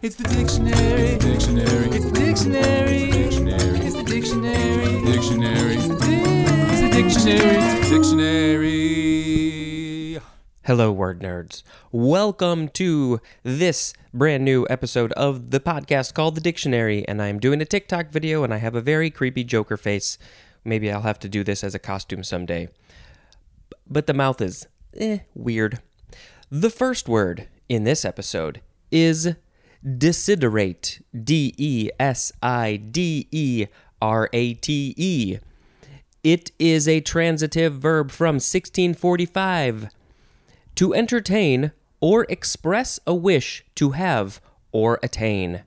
It's the dictionary. Dictionary. It's the dictionary. Dictionary. It's the dictionary. Dictionary. It's the dictionary. Dictionary. Hello, word nerds. Welcome to this brand new episode of the podcast called The Dictionary. And I'm doing a TikTok video and I have a very creepy Joker face. Maybe I'll have to do this as a costume someday. But the mouth is eh, weird. The first word in this episode is desiderate. D E S I D E R A T E. It is a transitive verb from 1645 to entertain or express a wish to have or attain.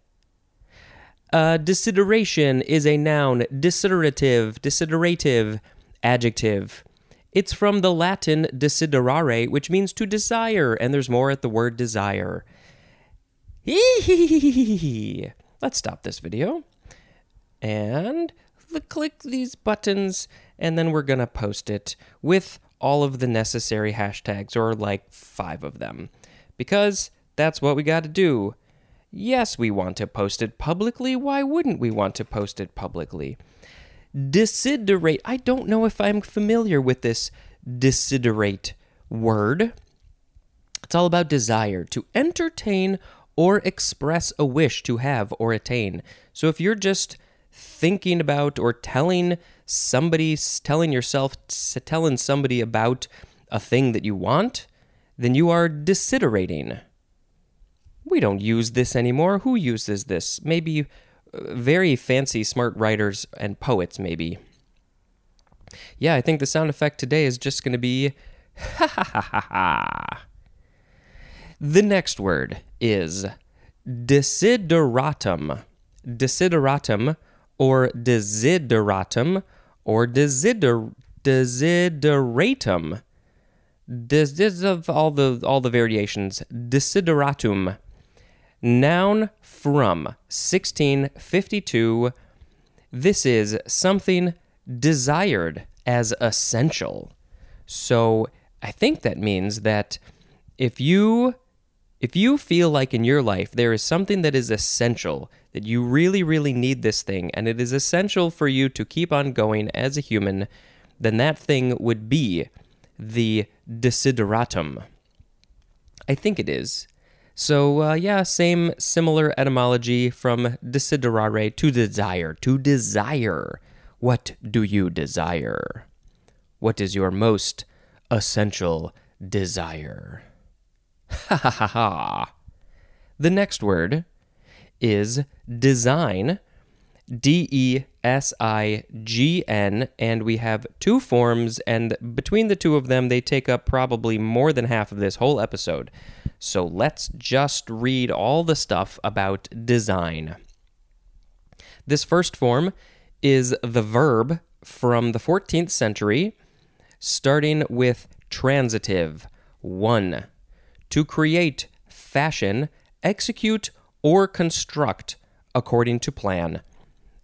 Uh, desideration is a noun, desiderative, desiderative, adjective. It's from the Latin desiderare, which means to desire, and there's more at the word desire. Let's stop this video and click these buttons, and then we're gonna post it with all of the necessary hashtags, or like five of them, because that's what we gotta do. Yes, we want to post it publicly. Why wouldn't we want to post it publicly? Desiderate. I don't know if I'm familiar with this desiderate word. It's all about desire, to entertain or express a wish to have or attain. So if you're just thinking about or telling somebody, telling yourself, telling somebody about a thing that you want, then you are desiderating. We don't use this anymore. Who uses this? Maybe uh, very fancy, smart writers and poets, maybe. Yeah, I think the sound effect today is just going to be ha ha ha ha ha. The next word is desideratum. Desideratum or desideratum or desider, desideratum. This is of all the all the variations. Desideratum. Noun from 1652. This is something desired as essential. So I think that means that if you if you feel like in your life there is something that is essential, that you really, really need this thing, and it is essential for you to keep on going as a human, then that thing would be the desideratum. I think it is. So, uh, yeah, same similar etymology from desiderare to desire. To desire. What do you desire? What is your most essential desire? Ha ha ha ha. The next word is design. D E S I G N, and we have two forms, and between the two of them, they take up probably more than half of this whole episode. So let's just read all the stuff about design. This first form is the verb from the 14th century, starting with transitive. One, to create, fashion, execute, or construct according to plan.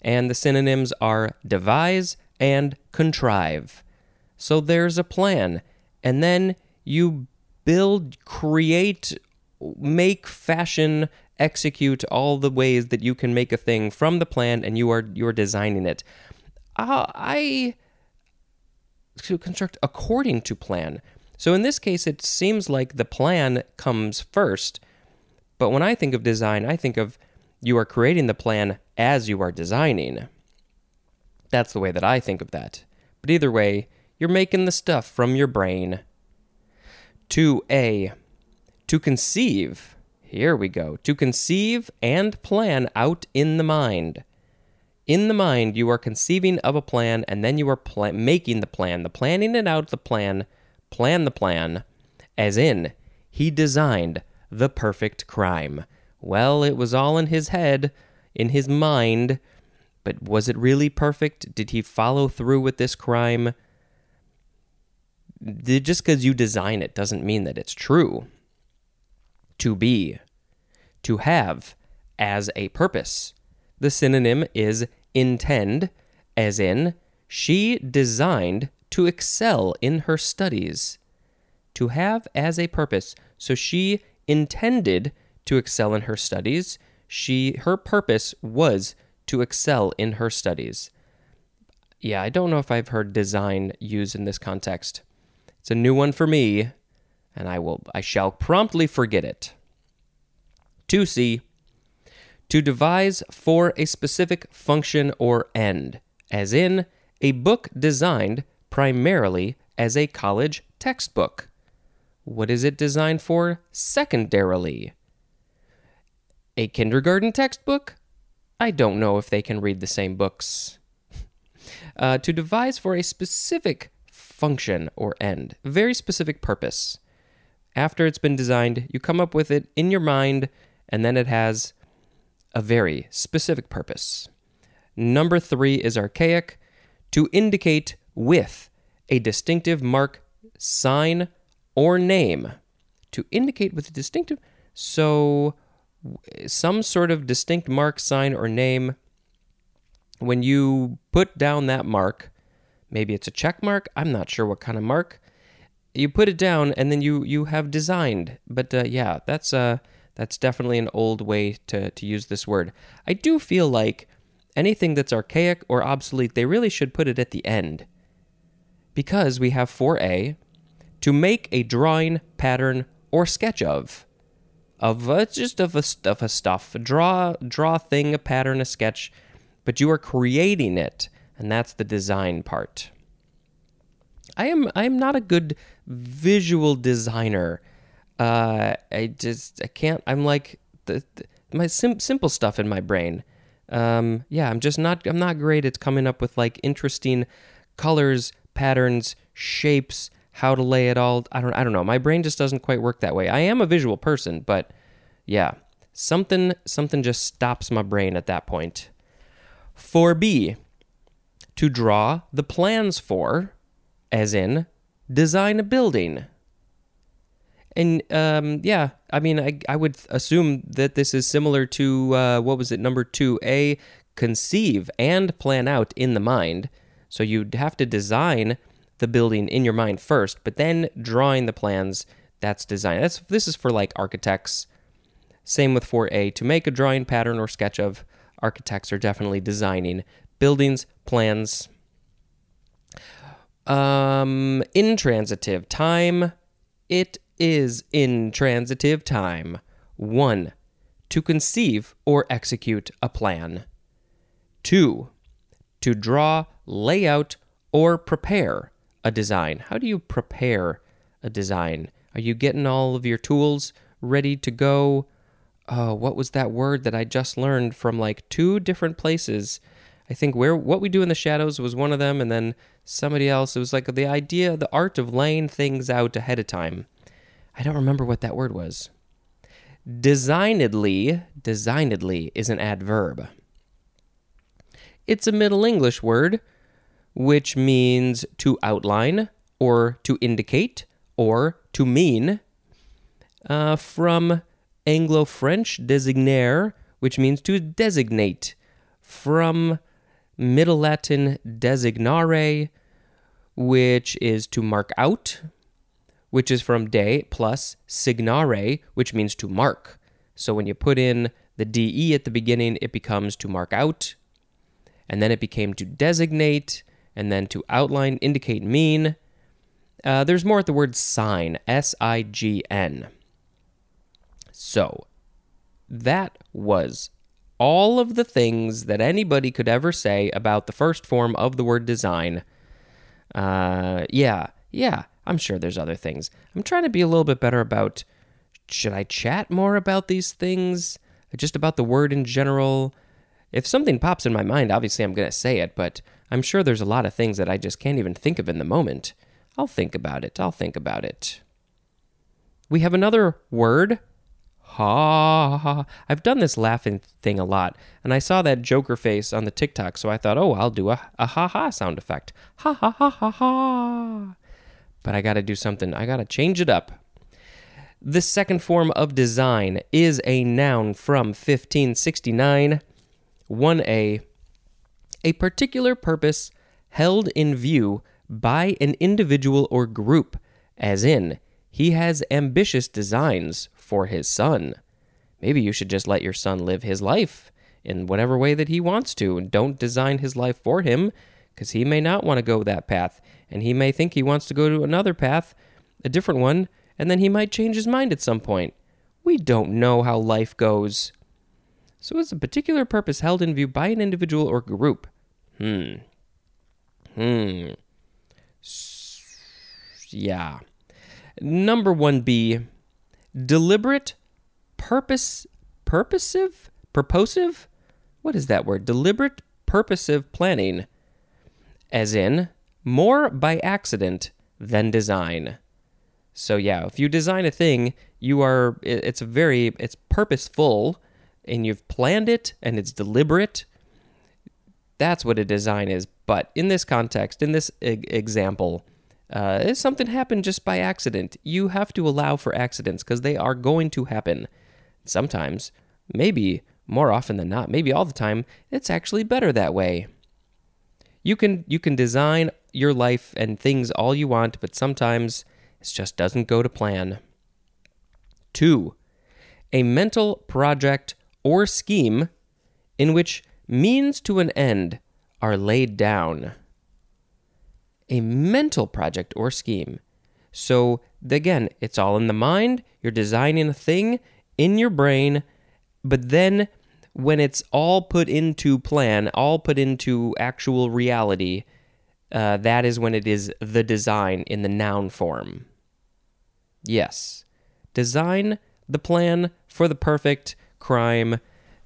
And the synonyms are devise and contrive. So there's a plan, and then you build, create, make, fashion, execute all the ways that you can make a thing from the plan, and you are you're designing it. Uh, I to construct according to plan. So in this case, it seems like the plan comes first. But when I think of design, I think of you are creating the plan as you are designing. That's the way that I think of that. But either way, you're making the stuff from your brain. 2a. To conceive. Here we go. To conceive and plan out in the mind. In the mind, you are conceiving of a plan and then you are pl- making the plan. The planning it out, the plan, plan the plan, as in, he designed the perfect crime. Well, it was all in his head, in his mind, but was it really perfect? Did he follow through with this crime? Just because you design it doesn't mean that it's true. To be, to have, as a purpose. The synonym is intend, as in, she designed to excel in her studies. To have as a purpose. So she intended to excel in her studies. she her purpose was to excel in her studies. Yeah, I don't know if I've heard design used in this context. It's a new one for me, and I will I shall promptly forget it. 2C to devise for a specific function or end, as in a book designed primarily as a college textbook. What is it designed for secondarily? A kindergarten textbook? I don't know if they can read the same books. Uh, to devise for a specific function or end, very specific purpose. After it's been designed, you come up with it in your mind, and then it has a very specific purpose. Number three is archaic, to indicate with a distinctive mark, sign, or name. To indicate with a distinctive, so some sort of distinct mark, sign, or name. When you put down that mark, maybe it's a check mark, I'm not sure what kind of mark. You put it down and then you you have designed. But uh, yeah, that's uh that's definitely an old way to, to use this word. I do feel like anything that's archaic or obsolete, they really should put it at the end. Because we have 4a, to make a drawing, pattern, or sketch of. Of uh, just of a, of a stuff. Draw, draw a thing, a pattern, a sketch, but you are creating it, and that's the design part. I am I am not a good visual designer uh, I just I can't. I'm like the, the my sim- simple stuff in my brain. Um, yeah, I'm just not. I'm not great at coming up with like interesting colors, patterns, shapes, how to lay it all. I don't. I don't know. My brain just doesn't quite work that way. I am a visual person, but yeah, something something just stops my brain at that point. 4B to draw the plans for, as in design a building. And um, yeah, I mean, I, I would assume that this is similar to uh, what was it, number two? A, conceive and plan out in the mind. So you'd have to design the building in your mind first, but then drawing the plans, that's design. That's, this is for like architects. Same with 4A. To make a drawing pattern or sketch of, architects are definitely designing buildings, plans. Um, intransitive time. It is intransitive time. 1. To conceive or execute a plan. 2. To draw, lay out, or prepare a design. How do you prepare a design? Are you getting all of your tools ready to go? Oh, what was that word that I just learned from like two different places? I think where what we do in the shadows was one of them, and then somebody else. It was like the idea, the art of laying things out ahead of time. I don't remember what that word was. Designedly, designedly is an adverb. It's a Middle English word which means to outline or to indicate or to mean. Uh, from Anglo French designer, which means to designate. From Middle Latin designare, which is to mark out which is from de plus signare, which means to mark. So when you put in the de at the beginning, it becomes to mark out, and then it became to designate, and then to outline, indicate, mean. Uh, there's more at the word sign, S I G N. So that was all of the things that anybody could ever say about the first form of the word design. Uh, yeah, yeah. I'm sure there's other things. I'm trying to be a little bit better about should I chat more about these things? Just about the word in general? If something pops in my mind, obviously I'm going to say it, but I'm sure there's a lot of things that I just can't even think of in the moment. I'll think about it. I'll think about it. We have another word. Ha ha. I've done this laughing thing a lot, and I saw that Joker face on the TikTok, so I thought, oh, I'll do a, a ha ha sound effect. Ha ha ha ha ha but I got to do something. I got to change it up. The second form of design is a noun from 1569. 1a. A particular purpose held in view by an individual or group, as in, he has ambitious designs for his son. maybe you should just let your son live his life in whatever way that he wants to and don't design his life for him because he may not want to go that path and he may think he wants to go to another path, a different one, and then he might change his mind at some point. We don't know how life goes. So it's a particular purpose held in view by an individual or group. Hmm. Hmm. S- yeah. Number 1B deliberate purpose purposive purposive what is that word deliberate purposive planning as in more by accident than design so yeah if you design a thing you are it- it's very it's purposeful and you've planned it and it's deliberate that's what a design is. But in this context in this e- example uh, something happened just by accident you have to allow for accidents because they are going to happen. Sometimes maybe more often than not maybe all the time it's actually better that way. You can you can design your life and things all you want but sometimes it just doesn't go to plan. 2 a mental project or scheme in which means to an end are laid down a mental project or scheme so again it's all in the mind you're designing a thing in your brain but then when it's all put into plan, all put into actual reality, uh, that is when it is the design in the noun form. Yes. Design the plan for the perfect crime.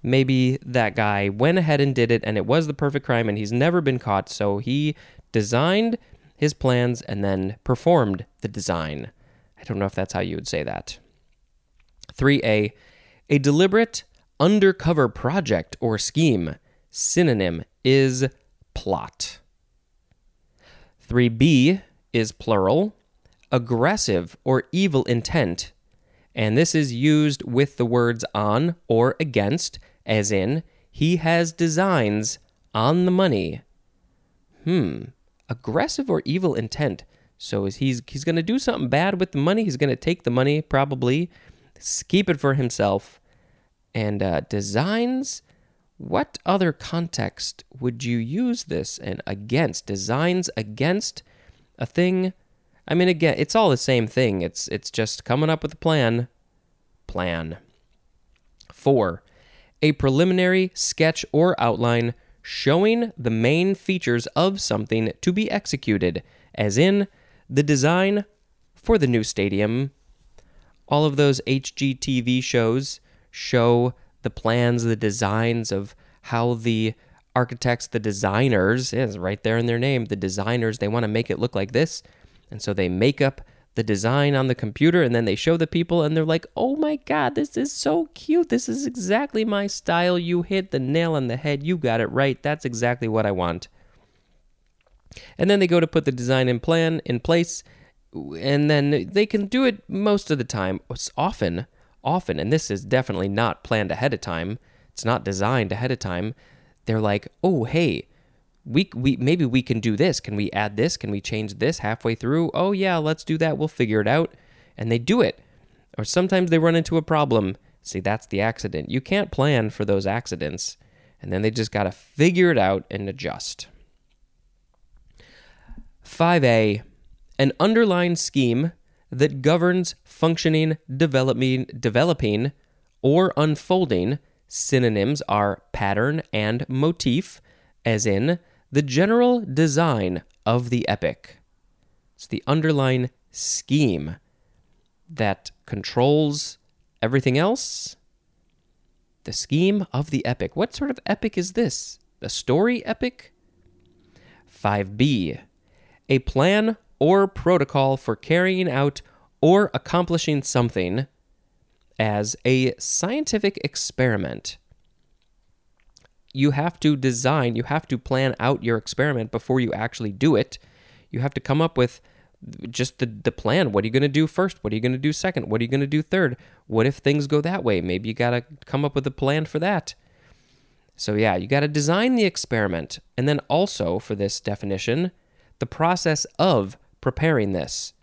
Maybe that guy went ahead and did it and it was the perfect crime and he's never been caught. So he designed his plans and then performed the design. I don't know if that's how you would say that. 3A. A deliberate undercover project or scheme. Synonym is plot. 3b is plural, aggressive or evil intent, and this is used with the words on or against, as in, he has designs on the money. Hmm, aggressive or evil intent. So is he's he's going to do something bad with the money. He's going to take the money probably, keep it for himself, and uh, designs. What other context would you use this and against designs against a thing? I mean, again, it's all the same thing. It's it's just coming up with a plan. Plan. Four, a preliminary sketch or outline showing the main features of something to be executed, as in the design for the new stadium. All of those HGTV shows show the plans, the designs of how the architects, the designers, is right there in their name, the designers, they want to make it look like this. And so they make up the design on the computer and then they show the people and they're like, oh my God, this is so cute. This is exactly my style. You hit the nail on the head. You got it right. That's exactly what I want. And then they go to put the design in plan in place and then they can do it most of the time. It's often, often, and this is definitely not planned ahead of time. It's not designed ahead of time. They're like, oh, hey, we, we maybe we can do this. Can we add this? Can we change this halfway through? Oh yeah, let's do that. We'll figure it out. And they do it. Or sometimes they run into a problem. See, that's the accident. You can't plan for those accidents. And then they just got to figure it out and adjust. 5A, an underlying scheme that governs functioning, developing, developing, or unfolding. Synonyms are pattern and motif, as in the general design of the epic. It's the underlying scheme that controls everything else. The scheme of the epic. What sort of epic is this? A story epic? 5b. A plan or protocol for carrying out or accomplishing something as a scientific experiment. You have to design, you have to plan out your experiment before you actually do it. You have to come up with just the, the plan. What are you going to do first? What are you going to do second? What are you going to do third? What if things go that way? Maybe you got to come up with a plan for that. So, yeah, you got to design the experiment. And then also, for this definition, the process of preparing this.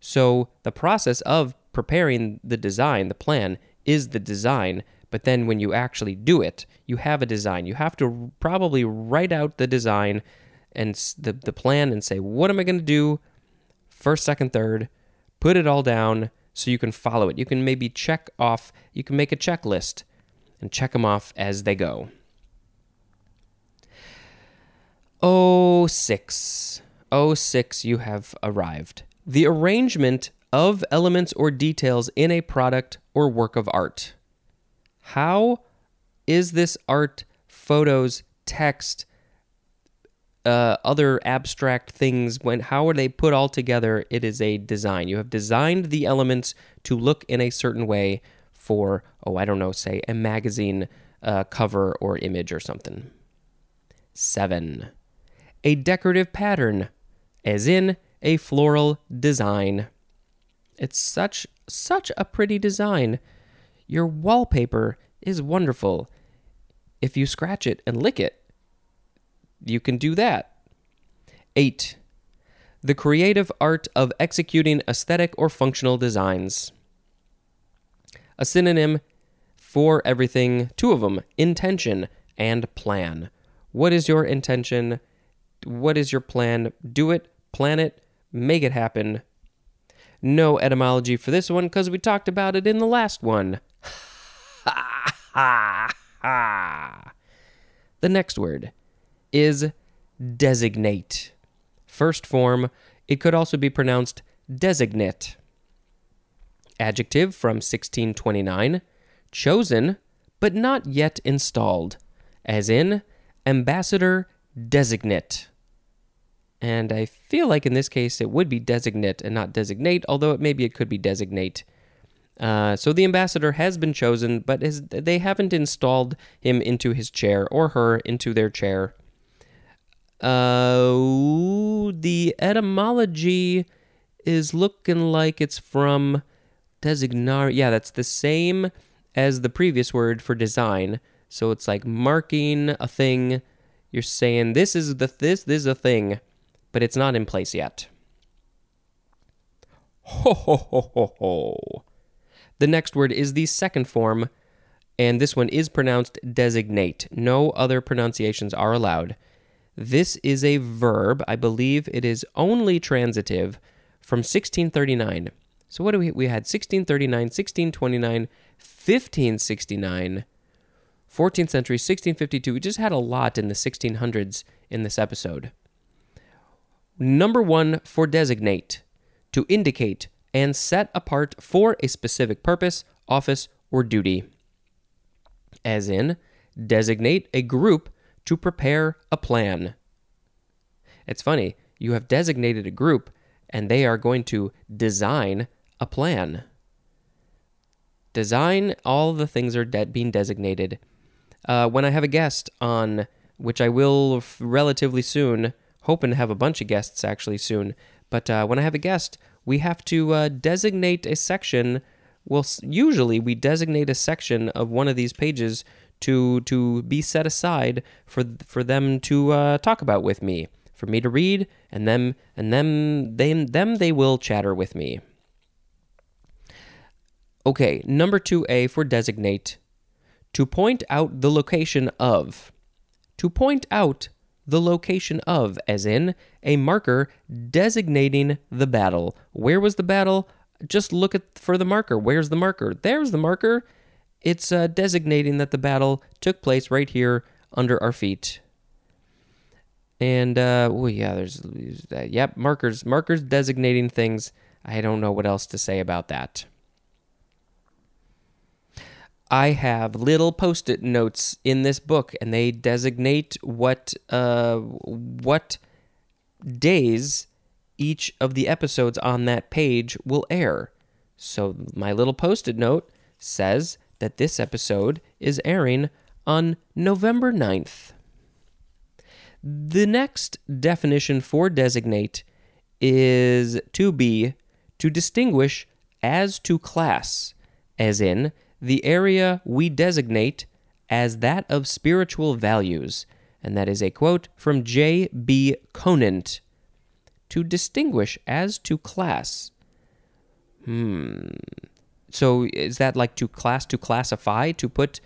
So, the process of preparing the design, the plan, is the design, but then when you actually do it, you have a design. You have to probably write out the design and the, the plan and say, what am I going to do first, second, third? Put it all down so you can follow it. You can maybe check off, you can make a checklist and check them off as they go. Oh six, oh six, you have arrived. The arrangement of elements or details in a product or work of art. How is this art, photos, text, uh, other abstract things when how are they put all together? It is a design. You have designed the elements to look in a certain way for oh i don't know say a magazine uh, cover or image or something. Seven. A decorative pattern as in a floral design. It's such such a pretty design your wallpaper is wonderful if you scratch it and lick it you can do that. 8. The creative art of executing aesthetic or functional designs. A synonym for everything, two of them intention and plan. What is your intention? What is your plan? Do it, plan it, make it happen. No etymology for this one because we talked about it in the last one. The next word is designate. First form, it could also be pronounced designate. Adjective from 1629, chosen but not yet installed, as in ambassador designate. And I feel like in this case it would be designate and not designate, although it maybe it could be designate. Uh, so the ambassador has been chosen, but is, they haven't installed him into his chair or her into their chair. Uh, the etymology is looking like it's from designar. Yeah, that's the same as the previous word for design. So it's like marking a thing. You're saying this is the this this is a thing, but it's not in place yet. Ho ho ho ho ho. The next word is the second form, and this one is pronounced designate. No other pronunciations are allowed. This is a verb. I believe it is only transitive from 1639. So what do we we had 1639, 1629, 1569, 14th century, 1652. We just had a lot in the 1600s in this episode. Number 1 for designate to indicate and set apart for a specific purpose, office, or duty. As in, designate a group to prepare a plan. It's funny, you have designated a group and they are going to design a plan. Design, all the things are de- being designated. Uh, when I have a guest on, which I will f- relatively soon, hoping to have a bunch of guests actually soon, but uh, when I have a guest, we have to uh, designate a section. Well, usually we designate a section of one of these pages to to be set aside for for them to uh, talk about with me, for me to read, and them and them they them they will chatter with me. Okay, number two A for designate. To point out the location of. To point out the location of, as in a marker designating the battle. Where was the battle? Just look at for the marker. Where's the marker? There's the marker. It's uh, designating that the battle took place right here under our feet. And uh, oh yeah, there's uh, yep markers markers designating things. I don't know what else to say about that. I have little post-it notes in this book, and they designate what uh, what days each of the episodes on that page will air. So my little post-it note says that this episode is airing on November 9th. The next definition for designate is to be to distinguish as to class, as in the area we designate as that of spiritual values. And that is a quote from J.B. Conant. To distinguish as to class. Hmm. so is that like to class to classify to put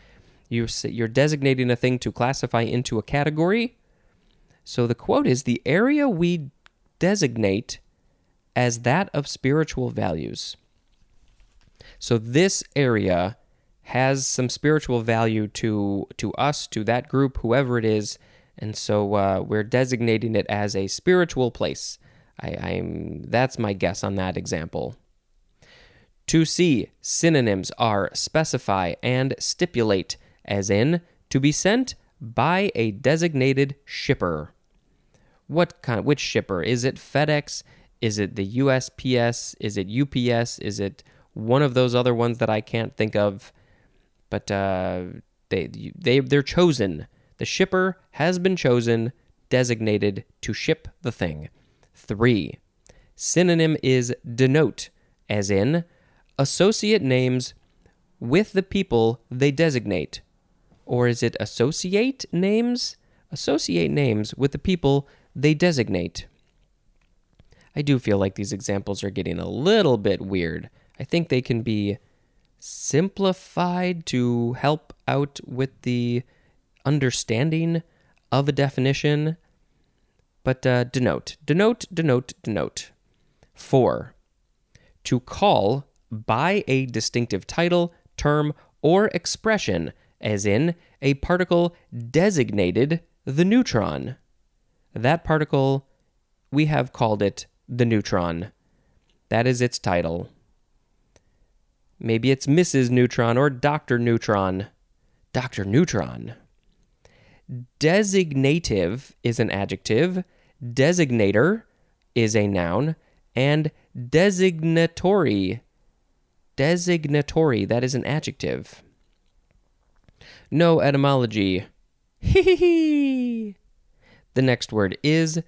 you you're designating a thing to classify into a category? So the quote is the area we designate as that of spiritual values. So this area has some spiritual value to to us, to that group, whoever it is, and so uh, we're designating it as a spiritual place. I, I'm that's my guess on that example. To see synonyms are specify and stipulate, as in to be sent by a designated shipper. What kind? Which shipper? Is it FedEx? Is it the USPS? Is it UPS? Is it one of those other ones that I can't think of? But uh, they they they're chosen. The shipper has been chosen, designated to ship the thing. Three. Synonym is denote, as in associate names with the people they designate. Or is it associate names? Associate names with the people they designate. I do feel like these examples are getting a little bit weird. I think they can be simplified to help out with the understanding of a definition. But uh, denote, denote, denote, denote. Four, to call by a distinctive title, term, or expression, as in a particle designated the neutron. That particle, we have called it the neutron. That is its title. Maybe it's Mrs. Neutron or Dr. Neutron. Dr. Neutron. Designative is an adjective, designator is a noun, and designatory. Designatory, that is an adjective. No etymology. Hee The next word is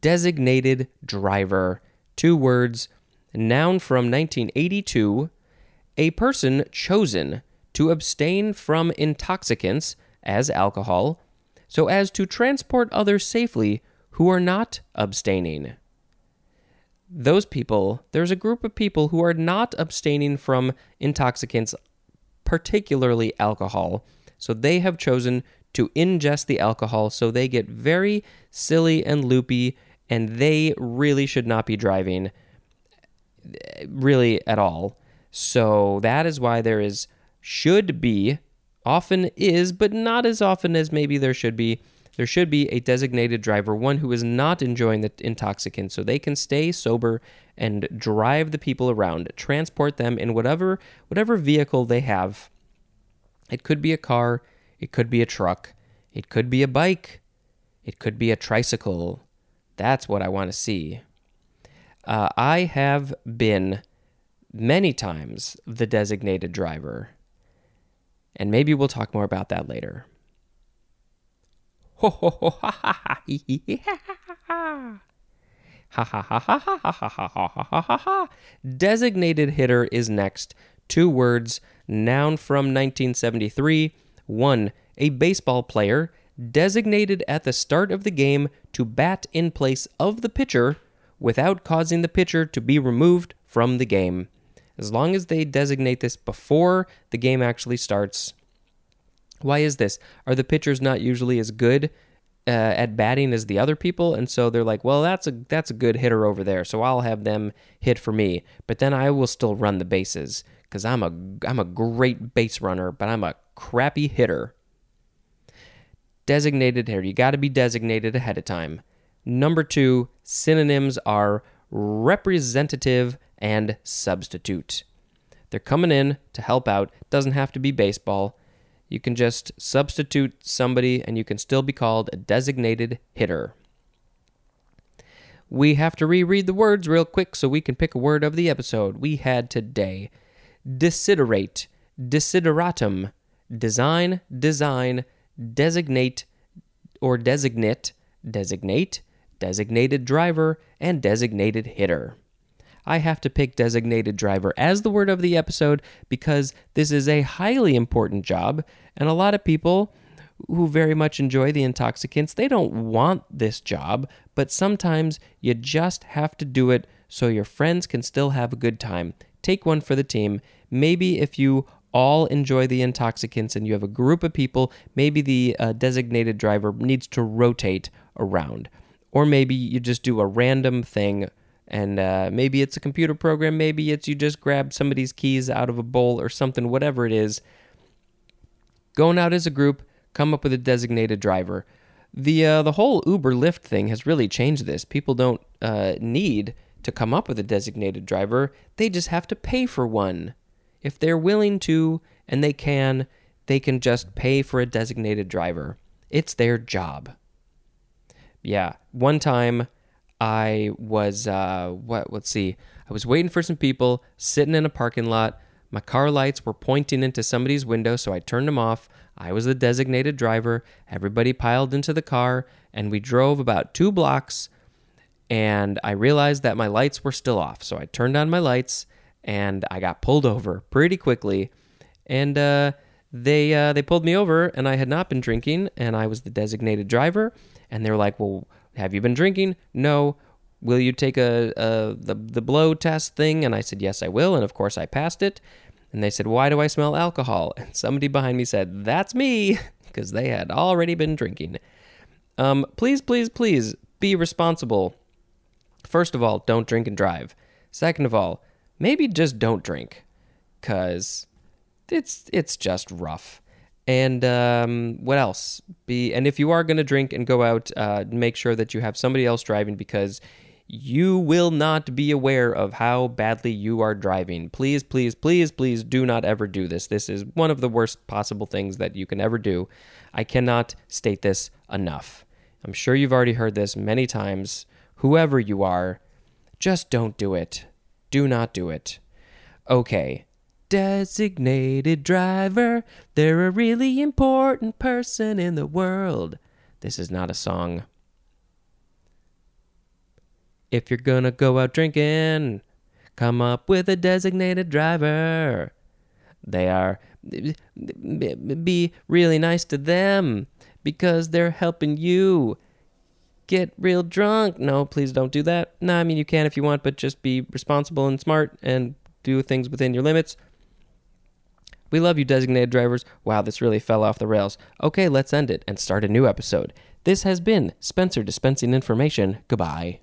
designated driver. Two words, noun from 1982 a person chosen to abstain from intoxicants as alcohol so as to transport others safely who are not abstaining. Those people, there's a group of people who are not abstaining from intoxicants, particularly alcohol. So they have chosen to ingest the alcohol, so they get very silly and loopy, and they really should not be driving, eh, really at all. So that is why there is should be, often is, but not as often as maybe there should be. There should be a designated driver, one who is not enjoying the intoxicant, so they can stay sober and drive the people around, transport them in whatever whatever vehicle they have. It could be a car, it could be a truck, it could be a bike, it could be a tricycle. That's what I want to see. Uh, I have been many times the designated driver. And maybe we'll talk more about that later. Designated hitter is next. Two words, noun from 1973. One, a baseball player designated at the start of the game to bat in place of the pitcher without causing the pitcher to be removed from the game as long as they designate this before the game actually starts. Why is this? Are the pitchers not usually as good uh, at batting as the other people, and so they're like, well, that's a that's a good hitter over there, so I'll have them hit for me. But then I will still run the bases because I'm a I'm a great base runner, but I'm a crappy hitter. Designated hitter, you got to be designated ahead of time. Number two, synonyms are representative and substitute. They're coming in to help out. Doesn't have to be baseball. You can just substitute somebody and you can still be called a designated hitter. We have to reread the words real quick so we can pick a word of the episode we had today. Desiderate, desideratum, design, design, designate or designate, designate, designated driver, and designated hitter. I have to pick designated driver as the word of the episode because this is a highly important job, and a lot of people who very much enjoy the intoxicants, they don't want this job, but sometimes you just have to do it so your friends can still have a good time. Take one for the team. maybe if you all enjoy the intoxicants and you have a group of people, maybe the uh, designated driver needs to rotate around. Or maybe you just do a random thing and uh, maybe it's a computer program, maybe it's you just grab somebody's keys out of a bowl or something, whatever it is. Going out as a group, come up with a designated driver. The uh, the whole Uber Lyft thing has really changed this. People don't uh, need to come up with a designated driver; they just have to pay for one. If they're willing to and they can, they can just pay for a designated driver. It's their job. Yeah, one time I was uh, what? Let's see. I was waiting for some people sitting in a parking lot. My car lights were pointing into somebody's window, so I turned them off. I was the designated driver. Everybody piled into the car, and we drove about two blocks. And I realized that my lights were still off, so I turned on my lights, and I got pulled over pretty quickly. And uh, they uh, they pulled me over, and I had not been drinking, and I was the designated driver. And they were like, "Well, have you been drinking? No. Will you take a, a the the blow test thing?" And I said, "Yes, I will." And of course, I passed it. And they said, Why do I smell alcohol? And somebody behind me said, That's me, because they had already been drinking. Um, please, please, please be responsible. First of all, don't drink and drive. Second of all, maybe just don't drink, because it's it's just rough. And um, what else? Be and if you are going to drink and go out, uh, make sure that you have somebody else driving because you will not be aware of how badly you are driving. Please, please, please, please do not ever do this. This is one of the worst possible things that you can ever do. I cannot state this enough. I'm sure you've already heard this many times. Whoever you are, just don't do it. Do not do it. Okay. Designated driver, they're a really important person in the world. This is not a song. If you're gonna go out drinking, come up with a designated driver. They are be really nice to them because they're helping you get real drunk. No, please don't do that. No, I mean you can if you want, but just be responsible and smart and do things within your limits. We love you, designated drivers. Wow, this really fell off the rails. Okay, let's end it and start a new episode. This has been Spencer dispensing information. Goodbye.